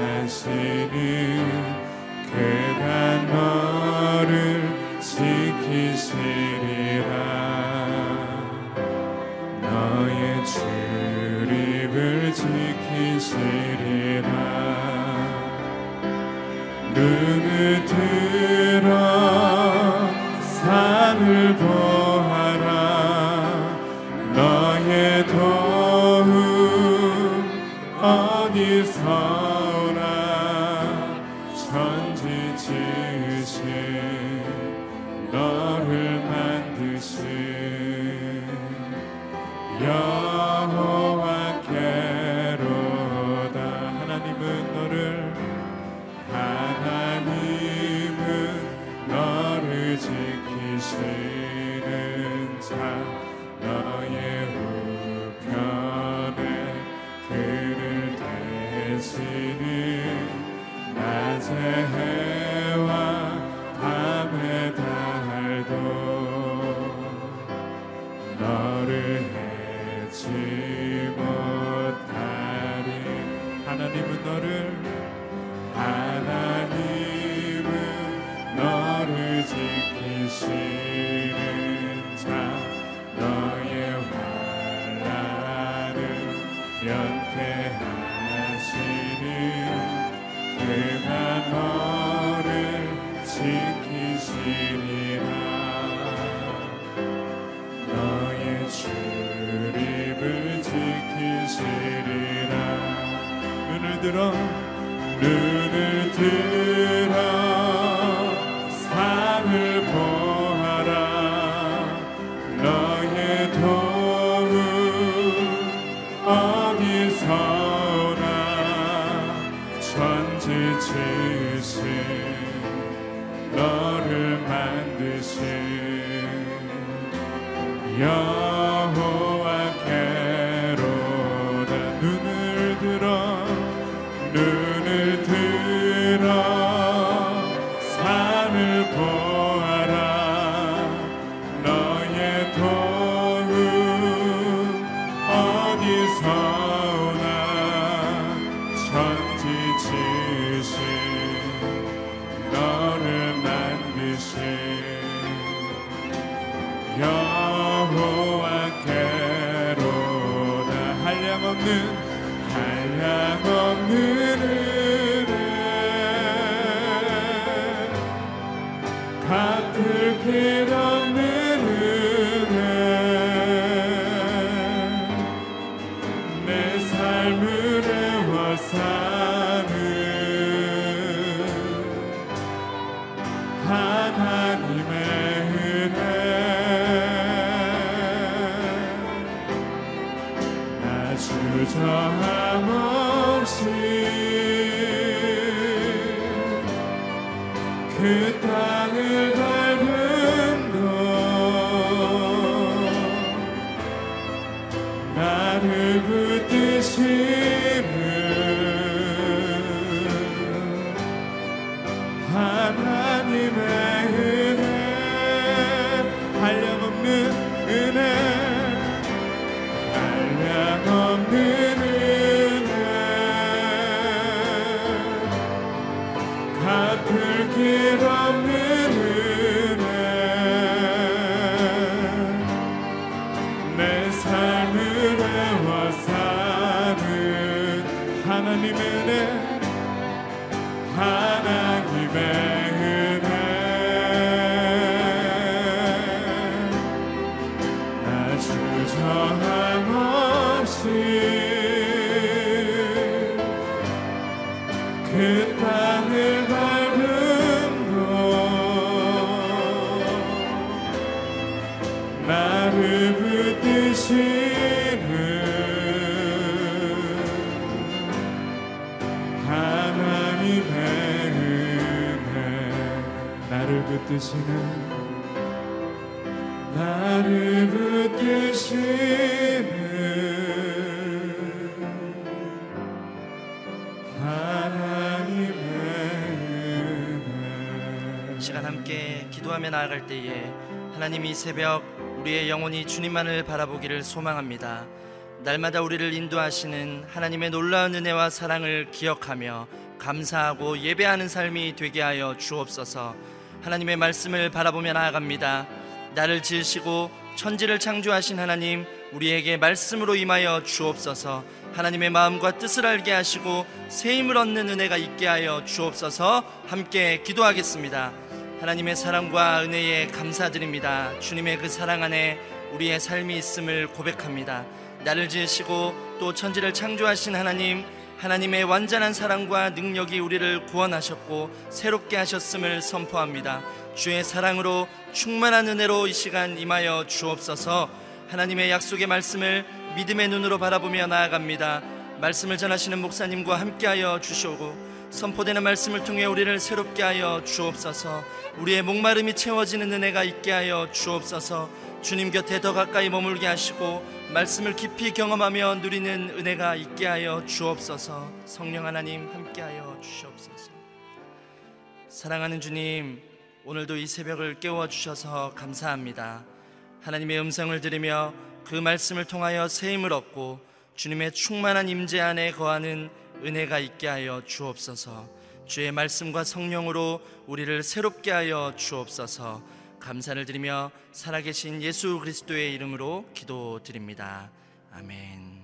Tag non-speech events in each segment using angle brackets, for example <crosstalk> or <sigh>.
하시는 그가 너를 지키시리라. 너의 출입을 지키시리라. 눈을 들어 산을 보 땅을 밟은 너 나를 붙드신 붙드시는 나를 붙드시는 하나님의 은혜 시간 함께 기도하며 나아갈 때에 하나님 이 새벽 우리의 영혼이 주님만을 바라보기를 소망합니다. 날마다 우리를 인도하시는 하나님의 놀라운 은혜와 사랑을 기억하며 감사하고 예배하는 삶이 되게 하여 주옵소서. 하나님의 말씀을 바라보며 나아갑니다. 나를 지으시고 천지를 창조하신 하나님 우리에게 말씀으로 임하여 주옵소서. 하나님의 마음과 뜻을 알게 하시고 새 힘을 얻는 은혜가 있게 하여 주옵소서. 함께 기도하겠습니다. 하나님의 사랑과 은혜에 감사드립니다. 주님의 그 사랑 안에 우리의 삶이 있음을 고백합니다. 나를 지으시고 또 천지를 창조하신 하나님, 하나님의 완전한 사랑과 능력이 우리를 구원하셨고 새롭게 하셨음을 선포합니다. 주의 사랑으로 충만한 은혜로 이 시간 임하여 주옵소서. 하나님의 약속의 말씀을 믿음의 눈으로 바라보며 나아갑니다. 말씀을 전하시는 목사님과 함께하여 주시오고 선포되는 말씀을 통해 우리를 새롭게 하여 주옵소서. 우리의 목마름이 채워지는 은혜가 있게 하여 주옵소서. 주님 곁에 더 가까이 머물게 하시고 말씀을 깊이 경험하며 누리는 은혜가 있게 하여 주옵소서. 성령 하나님 함께 하여 주시옵소서. 사랑하는 주님, 오늘도 이 새벽을 깨워 주셔서 감사합니다. 하나님의 음성을 들으며 그 말씀을 통하여 새 힘을 얻고 주님의 충만한 임재 안에 거하는 은혜가 있게 하여 주옵소서. 주의 말씀과 성령으로 우리를 새롭게 하여 주옵소서. 감사를 드리며 살아계신 예수 그리스도의 이름으로 기도드립니다. 아멘.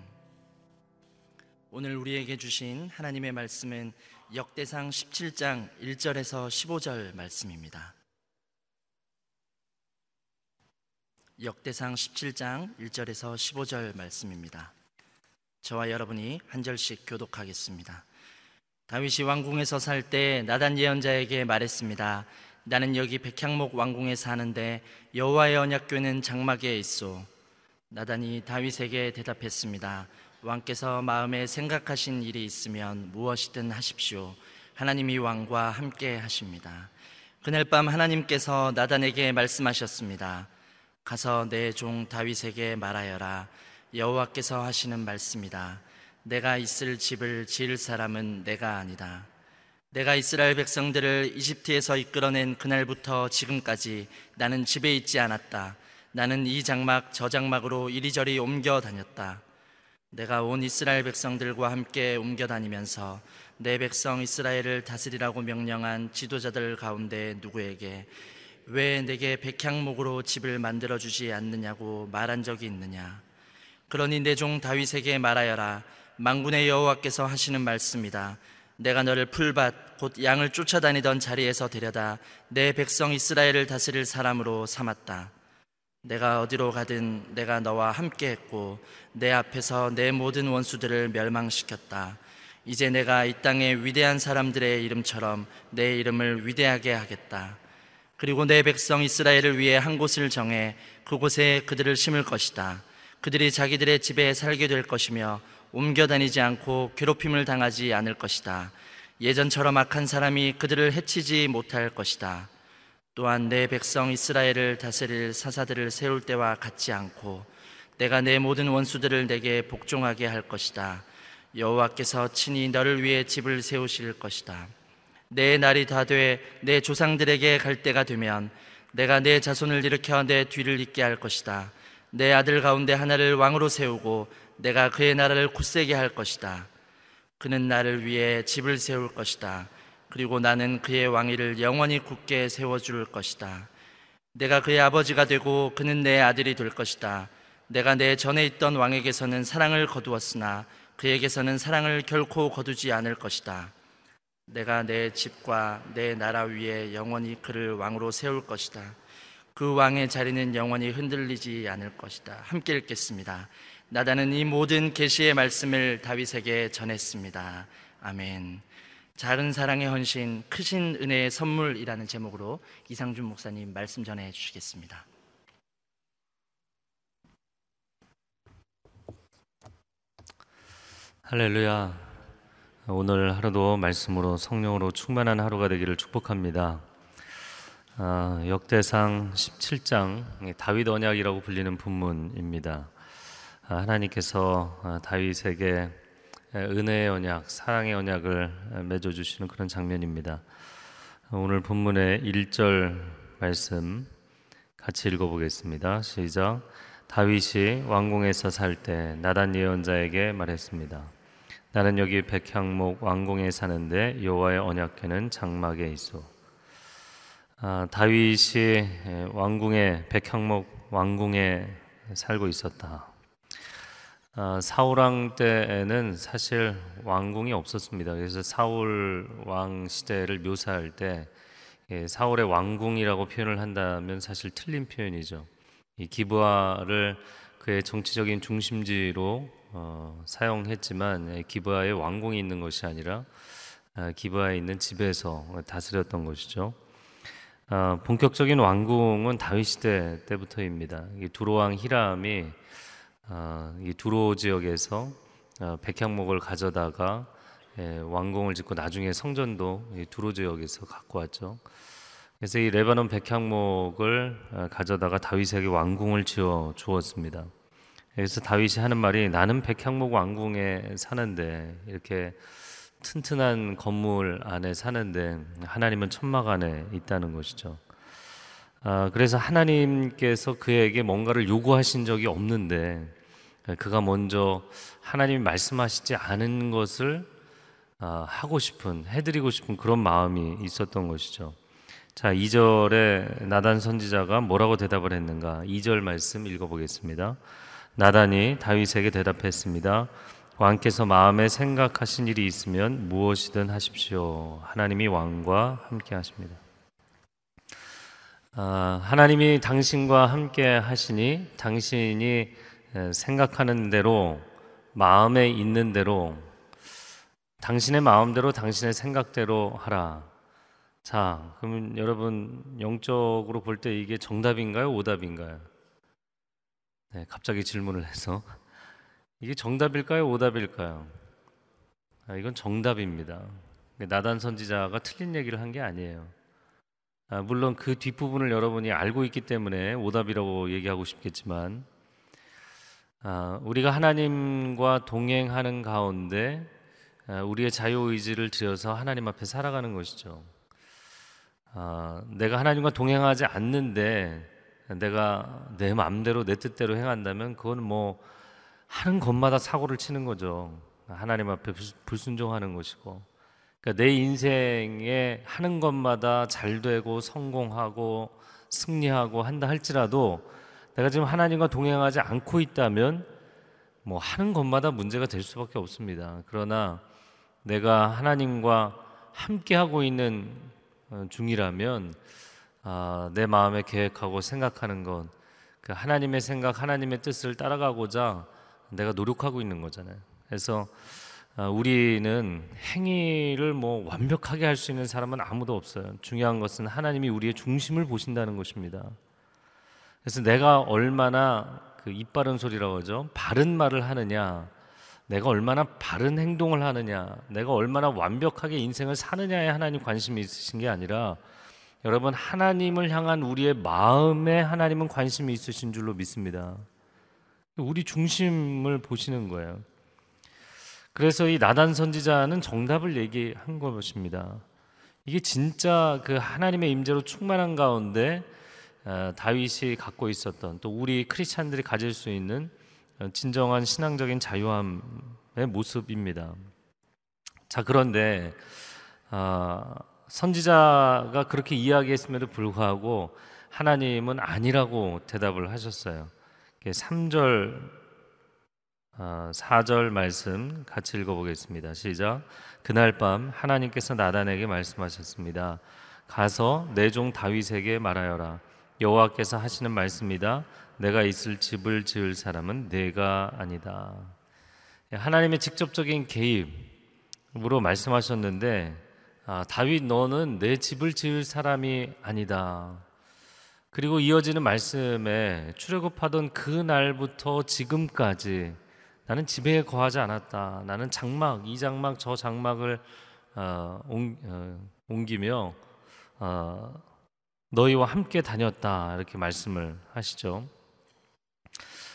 오늘 우리에게 주신 하나님의 말씀은 역대상 17장 1절에서 15절 말씀입니다. 역대상 17장 1절에서 15절 말씀입니다. 저와 여러분이 한 절씩 교독하겠습니다. 다윗이 왕궁에서 살 때 나단 예언자에게 말했습니다. 나는 여기 백향목 왕궁에 사는데 여호와의 언약궤는 장막에 있소. 나단이 다윗에게 대답했습니다. 왕께서 마음에 생각하신 일이 있으면 무엇이든 하십시오. 하나님이 왕과 함께 하십니다. 그날 밤 하나님께서 나단에게 말씀하셨습니다. 가서 내 종 다윗에게 말하여라. 여호와께서 하시는 말씀이다. 내가 있을 집을 지을 사람은 내가 아니다. 내가 이스라엘 백성들을 이집트에서 이끌어낸 그날부터 지금까지 나는 집에 있지 않았다. 나는 이 장막 저 장막으로 이리저리 옮겨 다녔다. 내가 온 이스라엘 백성들과 함께 옮겨 다니면서 내 백성 이스라엘을 다스리라고 명령한 지도자들 가운데 누구에게 왜 내게 백향목으로 집을 만들어 주지 않느냐고 말한 적이 있느냐? 그러니 내 종 다윗에게 말하여라. 망군의 여호와께서 하시는 말씀이다. 내가 너를 풀밭 곧 양을 쫓아다니던 자리에서 데려다 내 백성 이스라엘을 다스릴 사람으로 삼았다. 내가 어디로 가든 내가 너와 함께 했고 내 앞에서 내 모든 원수들을 멸망시켰다. 이제 내가 이 땅의 위대한 사람들의 이름처럼 내 이름을 위대하게 하겠다. 그리고 내 백성 이스라엘을 위해 한 곳을 정해 그곳에 그들을 심을 것이다. 그들이 자기들의 집에 살게 될 것이며 옮겨 다니지 않고 괴롭힘을 당하지 않을 것이다. 예전처럼 악한 사람이 그들을 해치지 못할 것이다. 또한 내 백성 이스라엘을 다스릴 사사들을 세울 때와 같지 않고 내가 내 모든 원수들을 내게 복종하게 할 것이다. 여호와께서 친히 너를 위해 집을 세우실 것이다. 내 날이 다 돼 내 조상들에게 갈 때가 되면 내가 내 자손을 일으켜 내 뒤를 잇게 할 것이다. 내 아들 가운데 하나를 왕으로 세우고 내가 그의 나라를 굳세게 할 것이다. 그는 나를 위해 집을 세울 것이다. 그리고 나는 그의 왕위를 영원히 굳게 세워줄 것이다. 내가 그의 아버지가 되고 그는 내 아들이 될 것이다. 내가 내 전에 있던 왕에게서는 사랑을 거두었으나 그에게서는 사랑을 결코 거두지 않을 것이다. 내가 내 집과 내 나라 위에 영원히 그를 왕으로 세울 것이다. 그 왕의 자리는 영원히 흔들리지 않을 것이다. 함께 읽겠습니다. 나다는 이 모든 계시의 말씀을 다윗에게 전했습니다. 아멘. 작은 사랑의 헌신, 크신 은혜의 선물이라는 제목으로 이상준 목사님 말씀 전해 주시겠습니다. 할렐루야. 오늘 하루도 말씀으로 성령으로 충만한 하루가 되기를 축복합니다. 아, 역대상 17장 다윗 언약이라고 불리는 본문입니다. 아, 하나님께서 아, 다윗에게 은혜의 언약, 사랑의 언약을 맺어 주시는 그런 장면입니다. 오늘 본문의 1절 말씀 같이 읽어 보겠습니다. 시작. 다윗이 왕궁에서 살 때 나단 예언자에게 말했습니다. 나는 여기 백향목 왕궁에 사는데 여호와의 언약궤는 장막에 있어. 아, 다윗이 왕궁에 백향목 왕궁에 살고 있었다. 아, 사울 왕 때에는 사실 왕궁이 없었습니다. 그래서 사울 왕 시대를 묘사할 때 예, 사울의 왕궁이라고 표현을 한다면 사실 틀린 표현이죠. 이 기브아를 그의 정치적인 중심지로 어, 사용했지만 기브아에 왕궁이 있는 것이 아니라 아, 기브아에 있는 집에서 다스렸던 것이죠. 아, 본격적인 왕궁은 다윗 시대 때부터입니다. 두로 왕 히람이 아, 이 두로 지역에서 아, 백향목을 가져다가 예, 왕궁을 짓고 나중에 성전도 두로 지역에서 갖고 왔죠. 그래서 이 레바논 백향목을 아, 가져다가 다윗에게 왕궁을 지어 주었습니다. 그래서 다윗이 하는 말이 나는 백향목 왕궁에 사는데 이렇게 튼튼한 건물 안에 사는데 하나님은 천막 안에 있다는 것이죠. 아, 그래서 하나님께서 그에게 뭔가를 요구하신 적이 없는데 그가 먼저 하나님이 말씀하시지 않은 것을 아, 하고 싶은 해드리고 싶은 그런 마음이 있었던 것이죠. 자, 2절에 나단 선지자가 뭐라고 대답을 했는가? 2절 말씀 읽어보겠습니다. 나단이 다윗에게 대답했습니다. 왕께서 마음에 생각하신 일이 있으면 무엇이든 하십시오. 하나님이 왕과 함께 하십니다. 아, 하나님이 당신과 함께 하시니 당신이 생각하는 대로 마음에 있는 대로 당신의 마음대로 당신의 생각대로 하라. 자, 그러면 여러분 영적으로 볼 때 이게 정답인가요? 오답인가요? 네, 갑자기 질문을 해서 이게 정답일까요? 오답일까요? 아, 이건 정답입니다. 나단 선지자가 틀린 얘기를 한 게 아니에요. 아, 물론 그 뒷부분을 여러분이 알고 있기 때문에 오답이라고 얘기하고 싶겠지만 아, 우리가 하나님과 동행하는 가운데 아, 우리의 자유 의지를 들여서 하나님 앞에 살아가는 것이죠. 아, 내가 하나님과 동행하지 않는데 내가 내 마음대로 내 뜻대로 행한다면 그건 뭐 하는 것마다 사고를 치는 거죠. 하나님 앞에 불순종하는 것이고. 그러니까 내 인생에 하는 것마다 잘 되고 성공하고 승리하고 한다 할지라도 내가 지금 하나님과 동행하지 않고 있다면 뭐 하는 것마다 문제가 될 수밖에 없습니다. 그러나 내가 하나님과 함께 하고 있는 어, 중이라면 아, 내 마음에 계획하고 생각하는 건 그 하나님의 생각, 하나님의 뜻을 따라가고자 내가 노력하고 있는 거잖아요. 그래서 아, 우리는 행위를 뭐 완벽하게 할 수 있는 사람은 아무도 없어요. 중요한 것은 하나님이 우리의 중심을 보신다는 것입니다. 그래서 내가 얼마나 그 이빠른 소리라고 하죠. 바른 말을 하느냐, 내가 얼마나 바른 행동을 하느냐, 내가 얼마나 완벽하게 인생을 사느냐에 하나님 관심이 있으신 게 아니라 여러분 하나님을 향한 우리의 마음에 하나님은 관심이 있으신 줄로 믿습니다. 우리 중심을 보시는 거예요. 그래서 이 나단 선지자는 정답을 얘기한 것입니다. 이게 진짜 그 하나님의 임재로 충만한 가운데 어, 다윗이 갖고 있었던 또 우리 크리스찬들이 가질 수 있는 어, 진정한 신앙적인 자유함의 모습입니다. 자 그런데 어, 선지자가 그렇게 이야기했음에도 불구하고 하나님은 아니라고 대답을 하셨어요. 3절 4절 어, 말씀 같이 읽어보겠습니다. 시작. 그날 밤 하나님께서 나단에게 말씀하셨습니다. 가서 내 종 다윗에게 말하여라. 여호와께서 하시는 말씀이다. 내가 있을 집을 지을 사람은 내가 아니다. 하나님의 직접적인 개입으로 말씀하셨는데 아, 다윗 너는 내 집을 지을 사람이 아니다. 그리고 이어지는 말씀에 출애굽하던 그 날부터 지금까지 나는 집에 거하지 않았다. 나는 장막 이 장막 저 장막을 어, 옮, 어, 옮기며 어, 너희와 함께 다녔다 이렇게 말씀을 하시죠.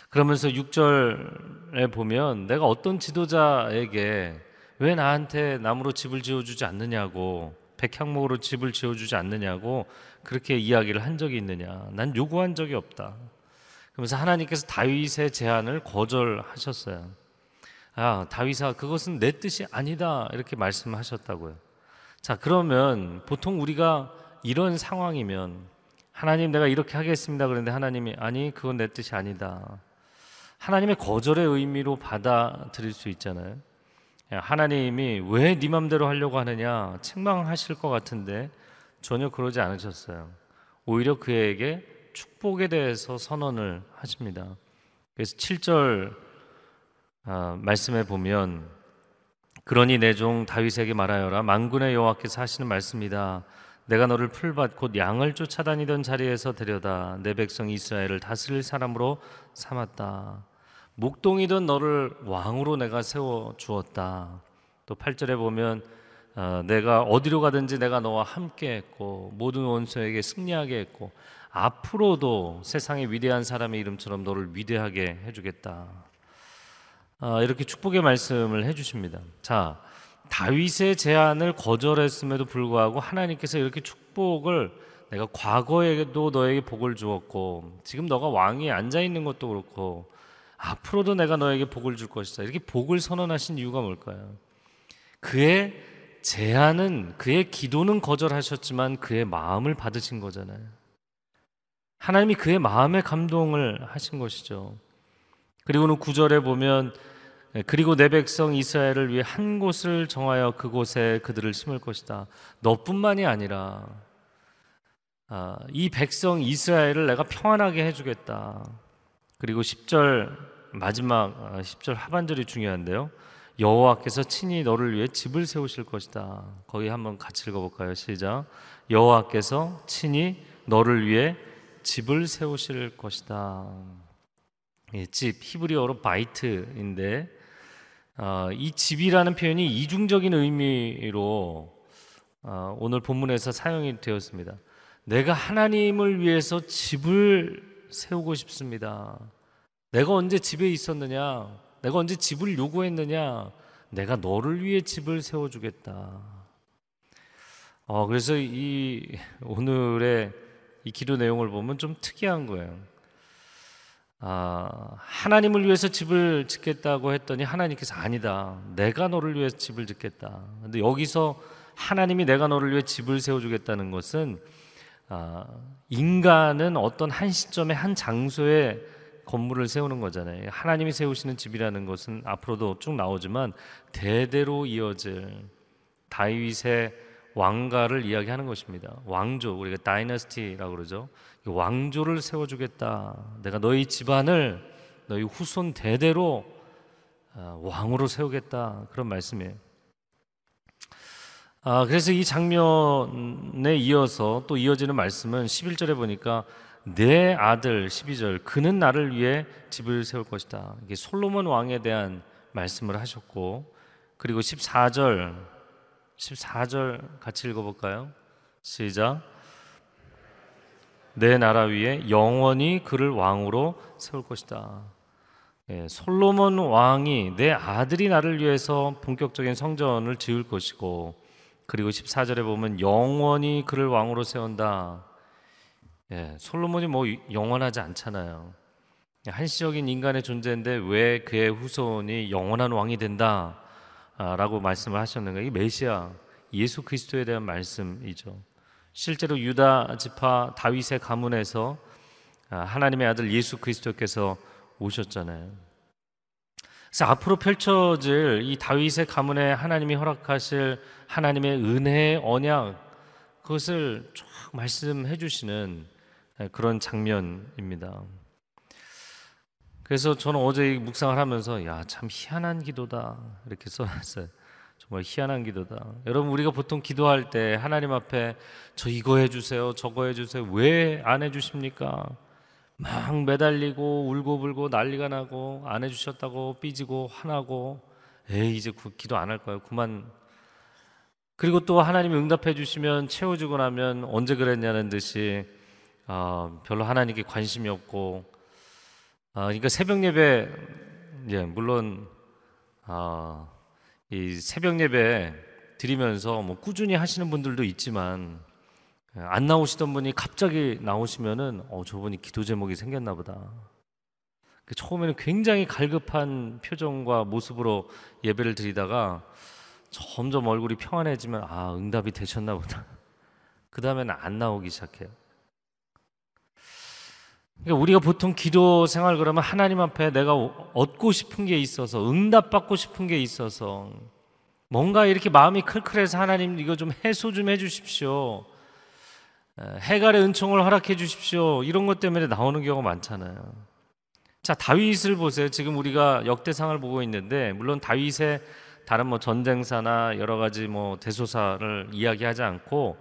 그러면서 6절에 보면 내가 어떤 지도자에게 왜 나한테 나무로 집을 지어주지 않느냐고 백향목으로 집을 지어주지 않느냐고 그렇게 이야기를 한 적이 있느냐. 난 요구한 적이 없다. 그러면서 하나님께서 다윗의 제안을 거절하셨어요. 아 다윗아 그것은 내 뜻이 아니다 이렇게 말씀하셨다고요. 자 그러면 보통 우리가 이런 상황이면 하나님 내가 이렇게 하겠습니다 그런데 하나님이 아니 그건 내 뜻이 아니다 하나님의 거절의 의미로 받아들일 수 있잖아요 하나님이 왜 네 맘대로 하려고 하느냐 책망하실 것 같은데 전혀 그러지 않으셨어요. 오히려 그에게 축복에 대해서 선언을 하십니다. 그래서 7절 아, 말씀에 보면 그러니 내 종 다윗에게 말하여라 만군의 여호와께서 하시는 말씀이다. 내가 너를 풀밭 곧 양을 쫓아다니던 자리에서 데려다 내 백성 이스라엘을 다스릴 사람으로 삼았다. 목동이던 너를 왕으로 내가 세워 주었다. 또 8절에 보면 어, 내가 어디로 가든지 내가 너와 함께 했고 모든 원수에게 승리하게 했고 앞으로도 세상의 위대한 사람의 이름처럼 너를 위대하게 해주겠다. 어, 이렇게 축복의 말씀을 해주십니다. 자, 다윗의 제안을 거절했음에도 불구하고 하나님께서 이렇게 축복을 내가 과거에도 너에게 복을 주었고 지금 너가 왕이 앉아 있는 것도 그렇고 앞으로도 내가 너에게 복을 줄 것이다. 이렇게 복을 선언하신 이유가 뭘까요? 그의 제안은 그의 기도는 거절하셨지만 그의 마음을 받으신 거잖아요. 하나님이 그의 마음에 감동을 하신 것이죠. 그리고는 구절에 보면 그리고 내 백성 이스라엘을 위해 한 곳을 정하여 그곳에 그들을 심을 것이다. 너뿐만이 아니라 아, 이 백성 이스라엘을 내가 평안하게 해주겠다. 그리고 10절 마지막 10절 아, 하반절이 중요한데요. 여호와께서 친히 너를 위해 집을 세우실 것이다. 거기 한번 같이 읽어볼까요? 시작. 여호와께서 친히 너를 위해 집을 세우실 것이다. 예, 집 히브리어로 바이트인데 어, 이 집이라는 표현이 이중적인 의미로 어, 오늘 본문에서 사용이 되었습니다. 내가 하나님을 위해서 집을 세우고 싶습니다. 내가 언제 집에 있었느냐? 내가 언제 집을 요구했느냐? 내가 너를 위해 집을 세워주겠다. 어, 그래서 이 오늘의 이 기도 내용을 보면 좀 특이한 거예요. 아, 하나님을 위해서 집을 짓겠다고 했더니 하나님께서 아니다. 내가 너를 위해서 집을 짓겠다. 근데 여기서 하나님이 내가 너를 위해 집을 세워주겠다는 것은 아, 인간은 어떤 한 시점에 한 장소에 건물을 세우는 거잖아요. 하나님이 세우시는 집이라는 것은 앞으로도 쭉 나오지만 대대로 이어질 다윗의 왕가를 이야기하는 것입니다. 왕조 우리가 다이너스티라고 그러죠. 왕조를 세워주겠다. 내가 너희 집안을 너희 후손 대대로 아, 왕으로 세우겠다. 그런 말씀이에요. 아, 그래서 이 장면에 이어서 또 이어지는 말씀은 11절에 보니까 내 아들 12절 그는 나를 위해 집을 세울 것이다. 이게 솔로몬 왕에 대한 말씀을 하셨고 그리고 14절 14절 같이 읽어 볼까요? 시작. 내 나라 위에 영원히 그를 왕으로 세울 것이다. 예, 솔로몬 왕이 내 아들이 나를 위해서 본격적인 성전을 지을 것이고 그리고 14절에 보면 영원히 그를 왕으로 세운다. 예, 솔로몬이 뭐 영원하지 않잖아요. 한시적인 인간의 존재인데 왜 그의 후손이 영원한 왕이 된다? 라고 말씀을 하셨는가? 이 메시아 예수 그리스도에 대한 말씀이죠. 실제로 유다 지파 다윗의 가문에서 아, 하나님의 아들 예수 그리스도께서 오셨잖아요. 그래서 앞으로 펼쳐질 이 다윗의 가문에 하나님이 허락하실 하나님의 은혜의 언약 그것을 쭉 말씀해 주시는 네, 그런 장면입니다. 그래서 저는 어제 묵상을 하면서 야 참 희한한 기도다 이렇게 써놨어요. <laughs> 정말 희한한 기도다. 여러분 우리가 보통 기도할 때 하나님 앞에 저 이거 해주세요, 저거 해주세요. 왜 안 해주십니까? 막 매달리고 울고불고 난리가 나고 안 해주셨다고 삐지고 화나고 에이 이제 그 기도 안 할 거예요. 그만. 그리고 또 하나님이 응답해 주시면 채워주고 나면 언제 그랬냐는 듯이 아, 별로 하나님께 관심이 없고 아, 그러니까 새벽 예배 예 물론 아, 이 새벽 예배 드리면서 뭐 꾸준히 하시는 분들도 있지만 예, 안 나오시던 분이 갑자기 나오시면은 어 저분이 기도 제목이 생겼나 보다. 그 처음에는 굉장히 갈급한 표정과 모습으로 예배를 드리다가 점점 얼굴이 평안해지면 아 응답이 되셨나 보다. 그 다음에는 안 나오기 시작해요. 그러니까 우리가 보통 기도 생활 그러면 하나님 앞에 내가 얻고 싶은 게 있어서 응답받고 싶은 게 있어서 뭔가 이렇게 마음이 클클해서 하나님 이거 좀 해소 좀 해주십시오. 해갈의 은총을 허락해 주십시오. 이런 것 때문에 나오는 경우가 많잖아요. 자, 다윗을 보세요. 지금 우리가 역대상을 보고 있는데 물론 다윗의 다른 뭐 전쟁사나 여러 가지 뭐 대소사를 이야기하지 않고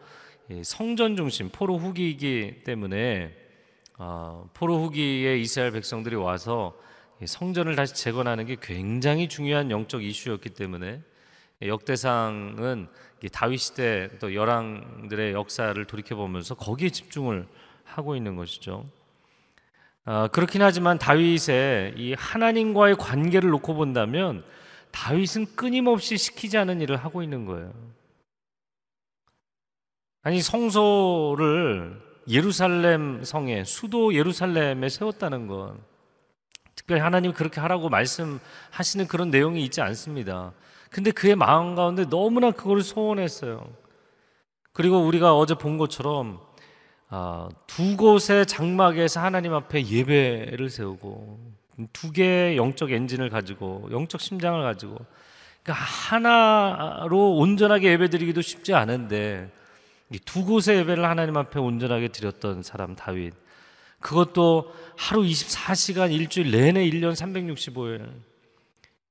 성전 중심 포로 후기이기 때문에 어, 포로 후기에 이스라엘 백성들이 와서 성전을 다시 재건하는 게 굉장히 중요한 영적 이슈였기 때문에 역대상은 다윗 시대 또 열왕들의 역사를 돌이켜 보면서 거기에 집중을 하고 있는 것이죠. 어, 그렇긴 하지만 다윗의 이 하나님과의 관계를 놓고 본다면 다윗은 끊임없이 시키지 않은 일을 하고 있는 거예요. 아니 성소를 예루살렘 성에 수도 예루살렘에 세웠다는 것. 특별히 하나님 그렇게 하라고 말씀하시는 그런 내용이 있지 않습니다. 근데 그의 마음 가운데 너무나 그걸 소원했어요. 그리고 우리가 어제 본 것처럼 아, 두 곳의 장막에서 하나님 앞에 예배를 세우고 두 개의 영적 엔진을 가지고 영적 심장을 가지고 그러니까 하나로 온전하게 예배드리기도 쉽지 않은데 두 곳의 예배를 하나님 앞에 온전하게 드렸던 사람 다윗 그것도 하루 24시간 일주일 내내 1년 365일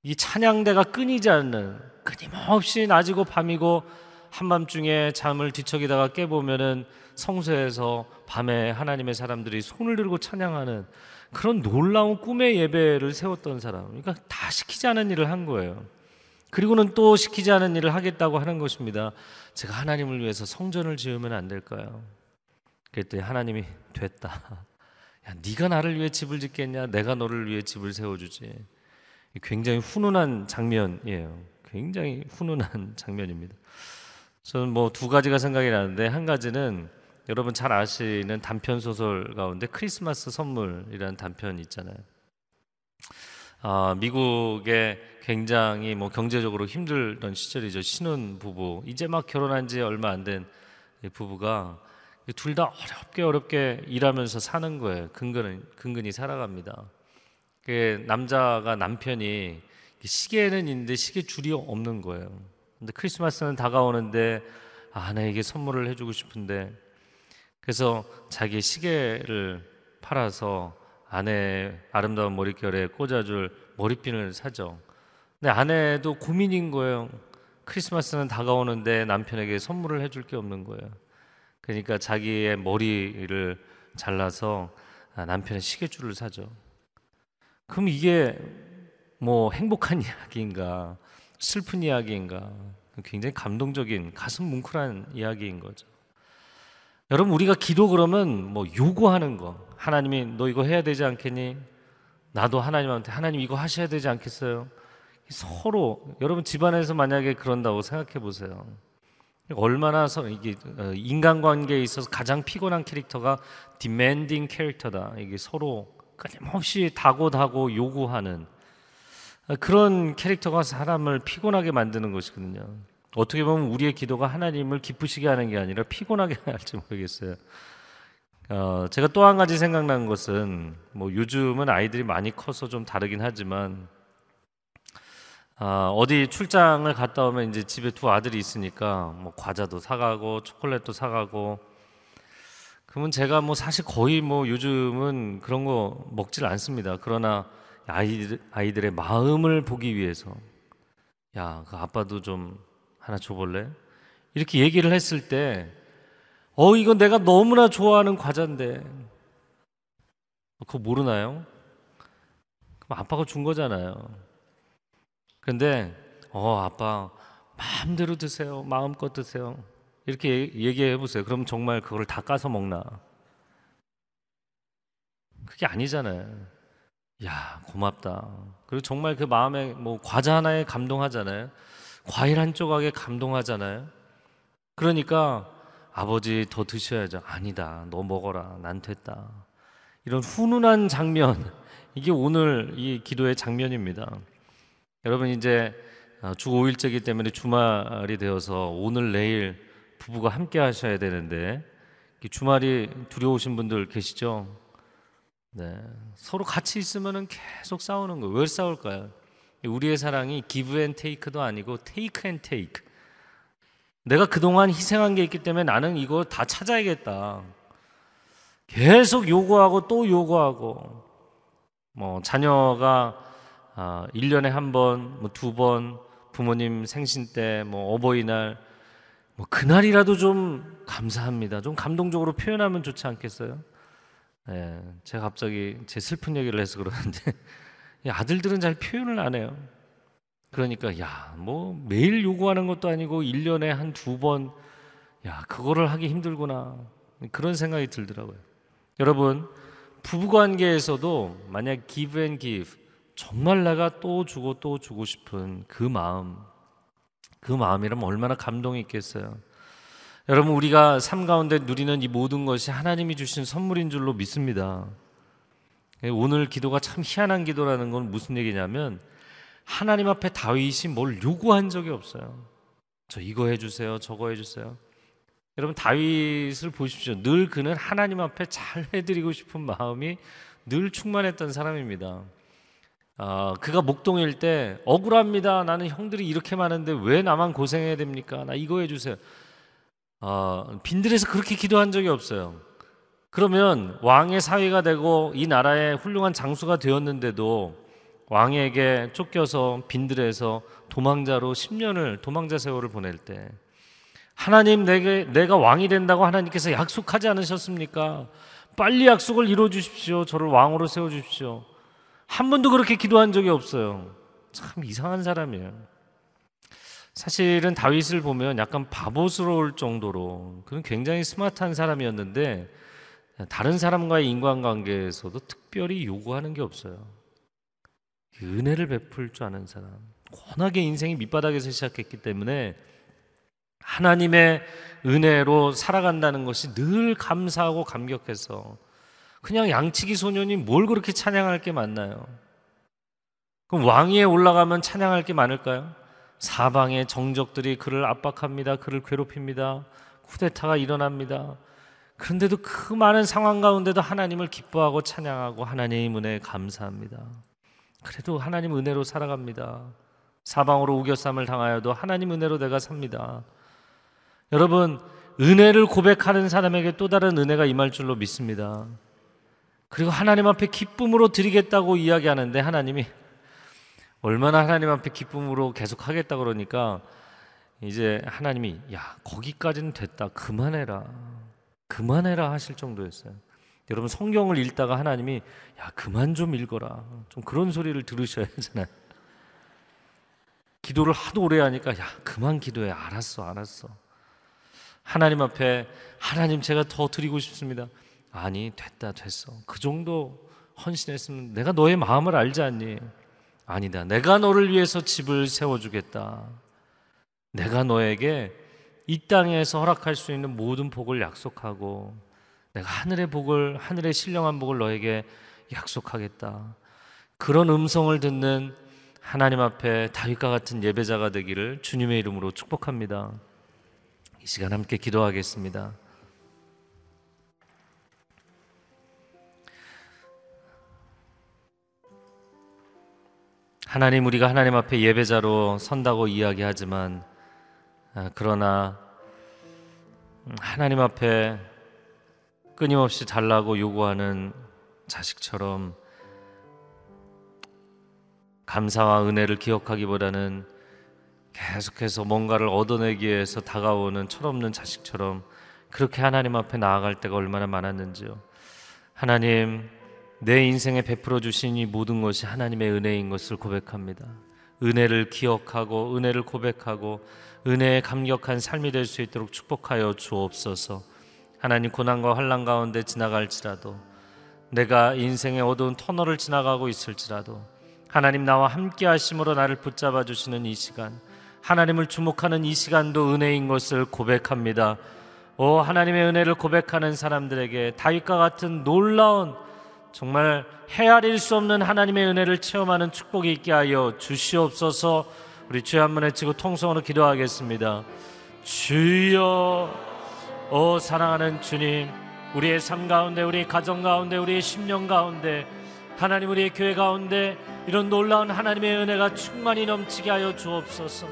이 찬양대가 끊이지 않는 끊임없이 낮이고 밤이고 한밤중에 잠을 뒤척이다가 깨보면은 성소에서 밤에 하나님의 사람들이 손을 들고 찬양하는 그런 놀라운 꿈의 예배를 세웠던 사람. 그러니까 다 시키지 않은 일을 한 거예요. 그리고는 또 시키지 않은 일을 하겠다고 하는 것입니다. 제가 하나님을 위해서 성전을 지으면 안 될까요? 그랬더니 하나님이 됐다. 야, 네가 나를 위해 집을 짓겠냐? 내가 너를 위해 집을 세워주지. 굉장히 훈훈한 장면이에요. 굉장히 훈훈한 <laughs> 장면입니다. 저는 뭐 두 가지가 생각이 나는데 한 가지는 여러분 잘 아시는 단편 소설 가운데 크리스마스 선물이라는 단편이 있잖아요. 아, 미국에 굉장히 뭐 경제적으로 힘들던 시절이죠. 신혼 부부 이제 막 결혼한 지 얼마 안 된 부부가 둘 다 어렵게 어렵게 일하면서 사는 거예요. 근근히 근근히 살아갑니다. 그 남자가 남편이 시계는 있는데 시계 줄이 없는 거예요. 근데 크리스마스는 다가오는데 아내에게 선물을 해주고 싶은데 그래서 자기 시계를 팔아서 아내 아름다운 머릿결에 꽂아줄 머리핀을 사죠. 근데 아내도 고민인 거예요. 크리스마스는 다가오는데 남편에게 선물을 해줄 게 없는 거예요. 그러니까 자기의 머리를 잘라서 남편의 시계줄을 사죠. 그럼 이게 뭐 행복한 <laughs> 이야기인가 슬픈 이야기인가 굉장히 감동적인 가슴 뭉클한 이야기인 거죠. 여러분 우리가 기도 그러면 뭐 요구하는 거 하나님이 너 이거 해야 되지 않겠니? 나도 하나님한테 하나님 이거 하셔야 되지 않겠어요? 서로 여러분 집안에서 만약에 그런다고 생각해 보세요. 얼마나 이게 어, 인간관계에 있어서 가장 피곤한 캐릭터가 디맨딩 캐릭터다. 이게 서로 끊임없이 다고다고 요구하는 그런 캐릭터가 사람을 피곤하게 만드는 것이거든요. 어떻게 보면 우리의 기도가 하나님을 기쁘시게 하는 게 아니라 피곤하게 <laughs> 할지 모르겠어요. 어, 제가 또 한 가지 생각나는 것은 뭐 요즘은 아이들이 많이 커서 좀 다르긴 하지만 어, 어디 출장을 갔다 오면 이제 집에 두 아들이 있으니까 뭐 과자도 사가고 초콜릿도 사가고 그러면 제가 뭐 사실 거의 뭐 요즘은 그런 거 먹질 않습니다. 그러나 아이들, 아이들의 마음을 보기 위해서 야, 그 아빠도 좀 하나 줘볼래? 이렇게 얘기를 했을 때, 어, 이건 내가 너무나 좋아하는 과자인데. 그거 모르나요? 그럼 아빠가 준 거잖아요. 근데, 어, 아빠, 마음대로 드세요. 마음껏 드세요. 이렇게 얘기해 보세요. 그럼 정말 그걸 다 까서 먹나? 그게 아니잖아요. 야, 고맙다. 그리고 정말 그 마음에 뭐 과자 하나에 감동하잖아요. 과일 한 조각에 감동하잖아요. 그러니까 아버지 더 드셔야죠. 아니다. 너 먹어라. 난 됐다. 이런 훈훈한 장면. 이게 오늘 이 기도의 장면입니다. 여러분 이제 아, 주 5일째이기 때문에 주말이 되어서 오늘 내일 부부가 함께 하셔야 되는데 주말이 두려우신 분들 계시죠? 네. 서로 같이 있으면 계속 싸우는 거예요. 왜 싸울까요? 우리의 사랑이 give and take도 아니고 take and take. 내가 그동안 희생한 게 있기 때문에 나는 이거 다 찾아야겠다. 계속 요구하고 또 요구하고 뭐 자녀가 아, 1년에 한 번, 뭐 두 번, 부모님 생신 때, 뭐 어버이날, 뭐 그날이라도 좀 감사합니다. 좀 감동적으로 표현하면 좋지 않겠어요? 예, 제가 갑자기 제 슬픈 얘기를 해서 그러는데 아들들은 잘 표현을 안 해요. 그러니까 야, 뭐 매일 요구하는 것도 아니고 1년에 한 두 번, 야, 그거를 하기 힘들구나. 그런 생각이 들더라고요. 여러분, 부부 관계에서도 만약 give and give, 정말 내가 또 주고 또 주고 싶은 그 마음, 그 마음이라면 얼마나 감동이 있겠어요. 여러분 우리가 삶 가운데 누리는 이 모든 것이 하나님이 주신 선물인 줄로 믿습니다. 예, 오늘 기도가 참 희한한 기도라는 건 무슨 얘기냐면 하나님 앞에 다윗이 뭘 요구한 적이 없어요. 저 이거 해주세요, 저거 해주세요. 여러분 다윗을 보십시오. 늘 그는 하나님 앞에 잘 해드리고 싶은 마음이 늘 충만했던 사람입니다. 어, 그가 목동일 때 억울합니다. 나는 형들이 이렇게 많은데 왜 나만 고생해야 됩니까? 나 이거 해주세요. 어, 빈들에서 그렇게 기도한 적이 없어요. 그러면 왕의 사위가 되고 이 나라의 훌륭한 장수가 되었는데도 왕에게 쫓겨서 빈들에서 도망자로 10년을 도망자 세월을 보낼 때 하나님 내게 내가 왕이 된다고 하나님께서 약속하지 않으셨습니까? 빨리 약속을 이루어 주십시오. 저를 왕으로 세워 주십시오. 한 번도 그렇게 기도한 적이 없어요. 참 이상한 사람이에요. 사실은 다윗을 보면 약간 바보스러울 정도로 그는 굉장히 스마트한 사람이었는데 다른 사람과의 인간관계에서도 특별히 요구하는 게 없어요. 은혜를 베풀 줄 아는 사람. 워낙에 인생이 밑바닥에서 시작했기 때문에 하나님의 은혜로 살아간다는 것이 늘 감사하고 감격해서 그냥 양치기 소년이 뭘 그렇게 찬양할 게 많나요? 그럼 왕위에 올라가면 찬양할 게 많을까요? 사방의 정적들이 그를 압박합니다. 그를 괴롭힙니다. 쿠데타가 일어납니다. 그런데도 그 많은 상황 가운데도 하나님을 기뻐하고 찬양하고 하나님의 은혜에 감사합니다. 그래도 하나님 은혜로 살아갑니다. 사방으로 우겨쌈을 당하여도 하나님 은혜로 내가 삽니다. 여러분, 은혜를 고백하는 사람에게 또 다른 은혜가 임할 줄로 믿습니다. 그리고 하나님 앞에 기쁨으로 드리겠다고 이야기하는데 하나님이 얼마나 하나님 앞에 기쁨으로 계속 하겠다 그러니까 이제 하나님이 야 거기까지는 됐다 그만해라 그만해라 하실 정도였어요. 여러분 성경을 읽다가 하나님이 야 그만 좀 읽어라 좀 그런 소리를 들으셔야 하잖아요. 기도를 하도 오래 하니까 야 그만 기도해 알았어 알았어. 하나님 앞에 하나님 제가 더 드리고 싶습니다. 아니 됐다 됐어 그 정도 헌신했으면 내가 너의 마음을 알지 않니? 아니다. 내가 너를 위해서 집을 세워주겠다. 내가 너에게 이 땅에서 허락할 수 있는 모든 복을 약속하고 내가 하늘의 복을 하늘의 신령한 복을 너에게 약속하겠다. 그런 음성을 듣는 하나님 앞에 다윗과 같은 예배자가 되기를 주님의 이름으로 축복합니다. 이 시간 함께 기도하겠습니다. 하나님 우리가 하나님 앞에 예배자로 선다고 이야기하지만 아, 그러나 하나님 앞에 끊임없이 달라고 요구하는 자식처럼 감사와 은혜를 기억하기보다는 계속해서 뭔가를 얻어내기 위해서 다가오는 철없는 자식처럼 그렇게 하나님 앞에 나아갈 때가 얼마나 많았는지요. 하나님, 내 인생에 베풀어 주신 이 모든 것이 하나님의 은혜인 것을 고백합니다. 은혜를 기억하고 은혜를 고백하고 은혜에 감격한 삶이 될 수 있도록 축복하여 주옵소서. 하나님 고난과 환란 가운데 지나갈지라도 내가 인생의 어두운 터널을 지나가고 있을지라도 하나님 나와 함께 하심으로 나를 붙잡아 주시는 이 시간 하나님을 주목하는 이 시간도 은혜인 것을 고백합니다. 오 하나님의 은혜를 고백하는 사람들에게 다윗과 같은 놀라운 정말 헤아릴 수 없는 하나님의 은혜를 체험하는 축복이 있게 하여 주시옵소서. 우리 주여 한번 외치고 통성으로 기도하겠습니다. 주여, 오 사랑하는 주님, 우리의 삶 가운데, 우리의 가정 가운데, 우리의 심령 가운데, 하나님 우리의 교회 가운데 이런 놀라운 하나님의 은혜가 충만히 넘치게 하여 주옵소서.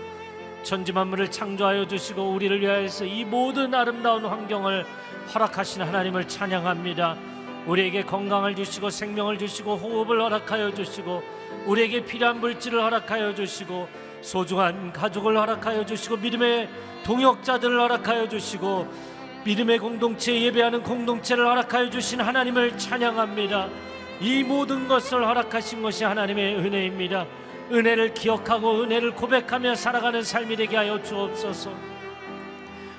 천지 만물을 창조하여 주시고 우리를 위하여서 이 모든 아름다운 환경을 허락하신 하나님을 찬양합니다. 우리에게 건강을 주시고 생명을 주시고 호흡을 허락하여 주시고 우리에게 필요한 물질을 허락하여 주시고 소중한 가족을 허락하여 주시고 믿음의 동역자들을 허락하여 주시고 믿음의 공동체 예배하는 공동체를 허락하여 주신 하나님을 찬양합니다. 이 모든 것을 허락하신 것이 하나님의 은혜입니다. 은혜를 기억하고 은혜를 고백하며 살아가는 삶이 되게 하여 주옵소서.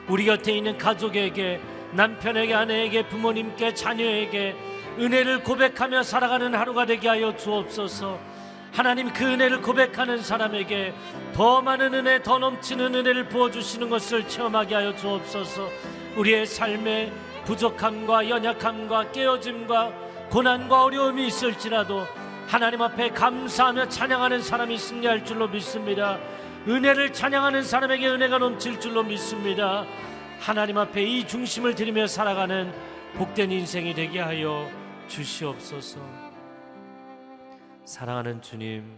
우리 곁에 있는 가족에게 남편에게 아내에게 부모님께 자녀에게 은혜를 고백하며 살아가는 하루가 되게 하여 주옵소서. 하나님 그 은혜를 고백하는 사람에게 더 많은 은혜, 더 넘치는 은혜를 부어 주시는 것을 체험하게 하여 주옵소서. 우리의 삶에 부족함과 연약함과 깨어짐과 고난과 어려움이 있을지라도 하나님 앞에 감사하며 찬양하는 사람이 승리할 줄로 믿습니다. 은혜를 찬양하는 사람에게 은혜가 넘칠 줄로 믿습니다. 하나님 앞에 이 중심을 들이며 살아가는 복된 인생이 되게 하여 주시옵소서. 사랑하는 주님,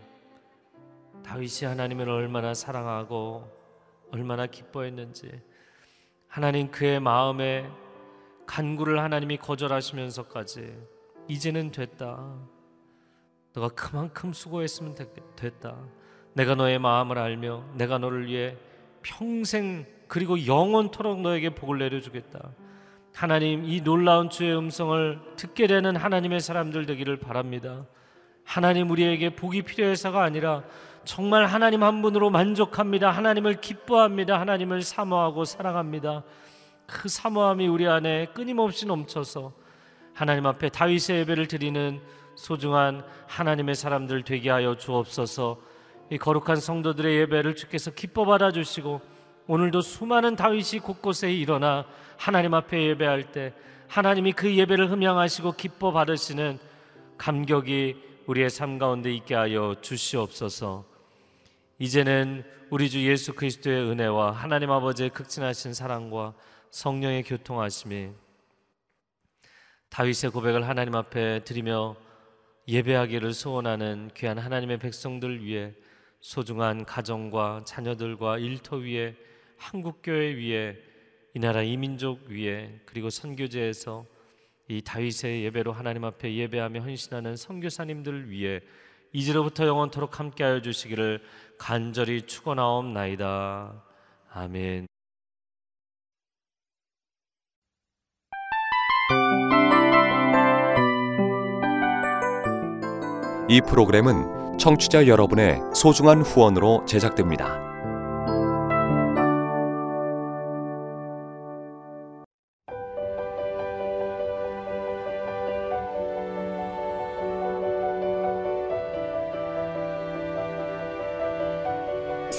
다윗이 하나님을 얼마나 사랑하고 얼마나 기뻐했는지 하나님 그의 마음에 간구를 하나님이 거절하시면서까지 이제는 됐다. 너가 그만큼 수고했으면 됐다. 내가 너의 마음을 알며 내가 너를 위해 평생 그리고 영원토록 너에게 복을 내려주겠다. 하나님 이 놀라운 주의 음성을 듣게 되는 하나님의 사람들 되기를 바랍니다. 하나님 우리에게 복이 필요해서가 아니라 정말 하나님 한 분으로 만족합니다. 하나님을 기뻐합니다. 하나님을 사모하고 사랑합니다. 그 사모함이 우리 안에 끊임없이 넘쳐서 하나님 앞에 다윗의 예배를 드리는 소중한 하나님의 사람들 되게 하여 주옵소서. 이 거룩한 성도들의 예배를 주께서 기뻐 받아 주시고 오늘도 수많은 다윗이 곳곳에 일어나 하나님 앞에 예배할 때 하나님이 그 예배를 흠양하시고 기뻐 받으시는 감격이 우리의 삶 가운데 있게 하여 주시옵소서. 이제는 우리 주 예수 그리스도의 은혜와 하나님 아버지의 극진하신 사랑과 성령의 교통하심이 다윗의 고백을 하나님 앞에 드리며 예배하기를 소원하는 귀한 하나님의 백성들 위해 소중한 가정과 자녀들과 일터 위에 한국 교회 위에 이 나라 이민족 위에 그리고 선교제에서 이 다윗의 예배로 하나님 앞에 예배하며 헌신하는 선교사님들 위해 이제로부터 영원토록 함께하여 주시기를 간절히 축원하옵나이다. 아멘. 이 프로그램은 청취자 여러분의 소중한 후원으로 제작됩니다.